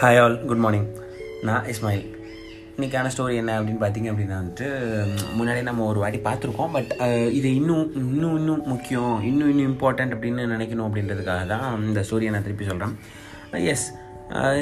Hi all good morning நான் இஸ்மாயில். இன்றைக்கான story என்ன அப்படின்னு பார்த்தீங்க அப்படின்னா வந்துட்டு முன்னாடி நம்ம ஒரு வாட்டி பார்த்துருக்கோம் பட் இது இன்னும் இன்னும் இன்னும் முக்கியம் இன்னும் இன்னும் இம்பார்ட்டண்ட் அப்படின்னு நினைக்கணும் அப்படின்றதுக்காக தான் இந்த ஸ்டோரியை நான் திருப்பி சொல்கிறேன் எஸ்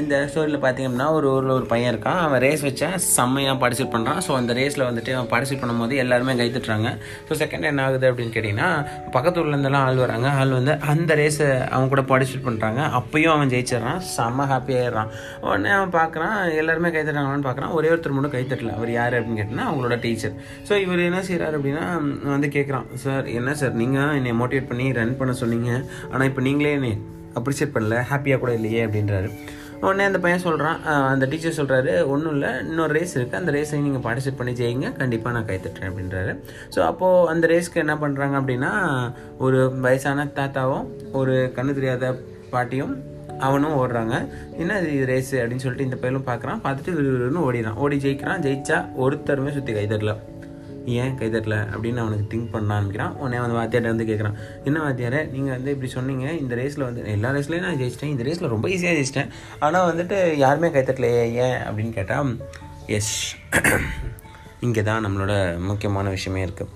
இந்த ஸ்டோரியில் பார்த்தீங்கன்னா ஒரு ஊரில் ஒரு பையன் இருக்கான். அவன் ரேஸ் வச்சா செம்மையாக பார்ட்டிசிபேட் பண்ணுறான் ஸோ அந்த ரேஸில் வந்துட்டு அவன் பார்ட்டிசிபேட் பண்ணும்போது எல்லாருமே கைத்துட்டுறாங்க. ஸோ செகண்ட் என்ன ஆகுது அப்படின்னு கேட்டிங்கன்னா பக்கத்து ஊர்லேருந்தெல்லாம் ஆள் வராங்க. ஆள் வந்து அந்த ரேஸை அவன் கூட பார்ட்டிசிபேட் பண்ணுறாங்க அப்பயும் அவன் ஜெயிச்சிடறான். செம்ம ஹாப்பியாகிடுறான் உடனே அவன் பார்க்குறான் எல்லாருமே கைத்துட்டாங்களான்னு பார்க்குறான் ஒரே ஒருத்தர் மட்டும் கைத்தட்டல. அவர் யார் அப்படின்னு கேட்டிங்கன்னா அவங்களோட டீச்சர் ஸோ இவர் என்ன செய்கிறார் அப்படின்னா வந்து கேட்குறான் சார் என்ன சார் நீங்கள் என்னை மோட்டிவேட் பண்ணி ரன் பண்ண சொன்னீங்க. ஆனால் இப்போ நீங்களே என்னை அப்ரிஷியேட் பண்ணல ஹாப்பியாக கூட இல்லையே அப்படின்றாரு. உடனே அந்த பையன் சொல்கிறான் அந்த டீச்சர் சொல்கிறாரு ஒன்றும் இல்லை இன்னொரு ரேஸ் இருக்குது அந்த ரேஸை நீங்கள் பார்ட்டிசிபேட் பண்ணி ஜெயிங்க கண்டிப்பாக நான் கைத்தட்டுறேன் அப்படின்றாரு. ஸோ அப்போது அந்த ரேஸ்க்கு என்ன பண்ணுறாங்க அப்படின்னா ஒரு வயசான தாத்தாவும் ஒரு கண்ணு தெரியாத பாட்டியும் அவனும் ஓடுறாங்க. என்ன இது ரேஸு அப்படின்னு சொல்லிட்டு இந்த பையனும் பார்க்குறான் பார்த்துட்டு விறுவிறுன்னு ஓடிறான் ஓடி ஜெயிக்கிறான் ஜெயிச்சா ஒருத்தருமே சுற்றி கைத்தட்டல ஏன் கைத்தட்டல அப்படின்னு அவனுக்கு திங்க் பண்ண ஆரம்பிக்கிறான் உடனே வந்து வாத்தியார்ட்ட வந்து கேட்குறான் என்ன வாத்தியாரே நீங்கள் வந்து இப்படி சொன்னீங்க இந்த ரேஸில் வந்து எல்லா ரேஸ்லையும் நான் ஜெயிச்சிட்டேன் இந்த ரேஸில் ரொம்ப ஈஸியாக ஜெயிச்சிட்டேன். ஆனால் வந்துட்டு யாருமே கைத்தட்டலையே ஏன் அப்படின்னு கேட்டால் எஸ் இங்கே தான் நம்மளோட முக்கியமான விஷயமே இருக்குது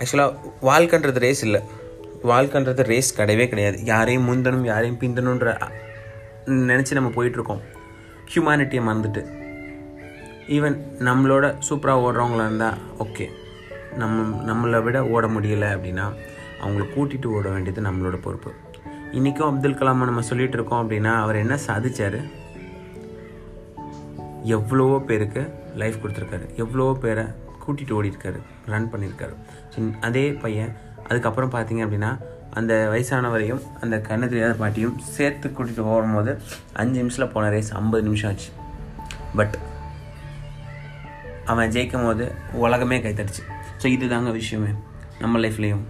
ஆக்சுவலாக வாழ்க்கைன்றது ரேஸ் இல்லை. வாழ்க்கைன்றது ரேஸ் கிடையவே கிடையாது. யாரையும் முந்தணும் யாரையும் பிந்தணுன்ற நினச்சி நம்ம போயிட்டுருக்கோம் ஹியூமானிட்டியை மறந்துட்டு. ஈவன் நம்மளோட சூப்பராக ஓடுறவங்களா இருந்தால் ஓகே நம்ம நம்மளை விட ஓட முடியலை அப்படின்னா அவங்கள கூட்டிகிட்டு ஓட வேண்டியது நம்மளோட பொறுப்பு. இன்றைக்கும் அப்துல் கலாமை நம்ம சொல்லிகிட்டு இருக்கோம் அப்படின்னா அவர் என்ன சாதிச்சார்? எவ்வளவோ பேருக்கு லைஃப் கொடுத்துருக்காரு. எவ்வளவோ பேரை கூட்டிகிட்டு ஓடிருக்காரு ரன் பண்ணியிருக்காரு. அதே பையன் அதுக்கப்புறம் பார்த்தீங்க அப்படின்னா அந்த வயசானவரையும் அந்த கண்ணு தெரியாத பாட்டியும் சேர்த்து கூட்டிகிட்டு ஓடும்போது அஞ்சு நிமிஷத்தில் போன ரேஸ் ஐம்பது நிமிஷம் ஆச்சு. பட் அவன் ஜெயிக்கும் போது உலகமே கைத்தடிச்சு ஸோ இது தாங்க விஷயமே. நம்ம லைஃப்லேயும்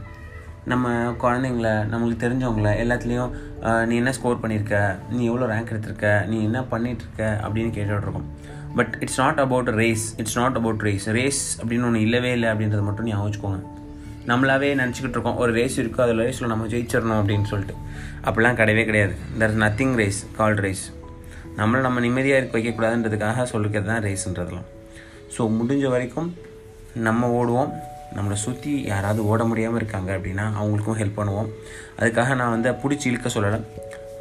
நம்ம குழந்தைங்கள நம்மளுக்கு தெரிஞ்சவங்கள எல்லாத்துலேயும் நீ என்ன ஸ்கோர் பண்ணியிருக்க? நீ எவ்வளோ ரேங்க் எடுத்திருக்க? நீ என்ன பண்ணிகிட்ருக்க அப்படின்னு கேட்டுட்ருக்கோம் but it's not about race it's not about race race அப்படின்னு ஒன்று இல்லவே இல்லை அப்படின்றத மட்டும் நீ வச்சுக்கோங்க. நம்மளாவே நினச்சிக்கிட்டு இருக்கோம் ஒரு ரேஸ் இருக்குது அதில் ரேஸில் நம்ம ஜெயிச்சிடணும் அப்படின்னு சொல்லிட்டு. அப்படிலாம் கிடையவே கிடையாது. There is nothing race called race நம்மளை நம்ம நிம்மதியாக இருக்க வைக்கக்கூடாதுன்றதுக்காக சொல்லிக்கிறது தான் ரேஸ்ன்றதுலாம் ஸோ முடிஞ்ச வரைக்கும் நம்ம ஓடுவோம். நம்மளை சுற்றி யாராவது ஓட முடியாமல் இருக்காங்க அப்படின்னா அவங்களுக்கும் ஹெல்ப் பண்ணுவோம். அதுக்காக நான் வந்து பிடிச்சி இழுக்க சொல்லலை.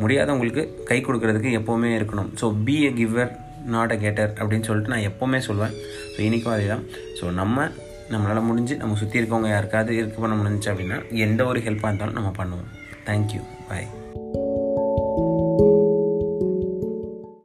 முடியாதவங்களுக்கு கை கொடுக்கறதுக்கு எப்போவுமே இருக்கணும். So be a giver not a getter அப்படின்னு சொல்லிட்டு நான் எப்போவுமே சொல்வேன். ஸோ இன்றைக்கும் அதே தான் ஸோ நம்ம நம்மளால் முடிஞ்சு நம்ம சுற்றி இருக்கவங்க யாருக்காவது இருக்க பண்ண முடிஞ்சு அப்படின்னா எந்த ஒரு ஹெல்ப்பாக இருந்தாலும் நம்ம பண்ணுவோம். Thank you bye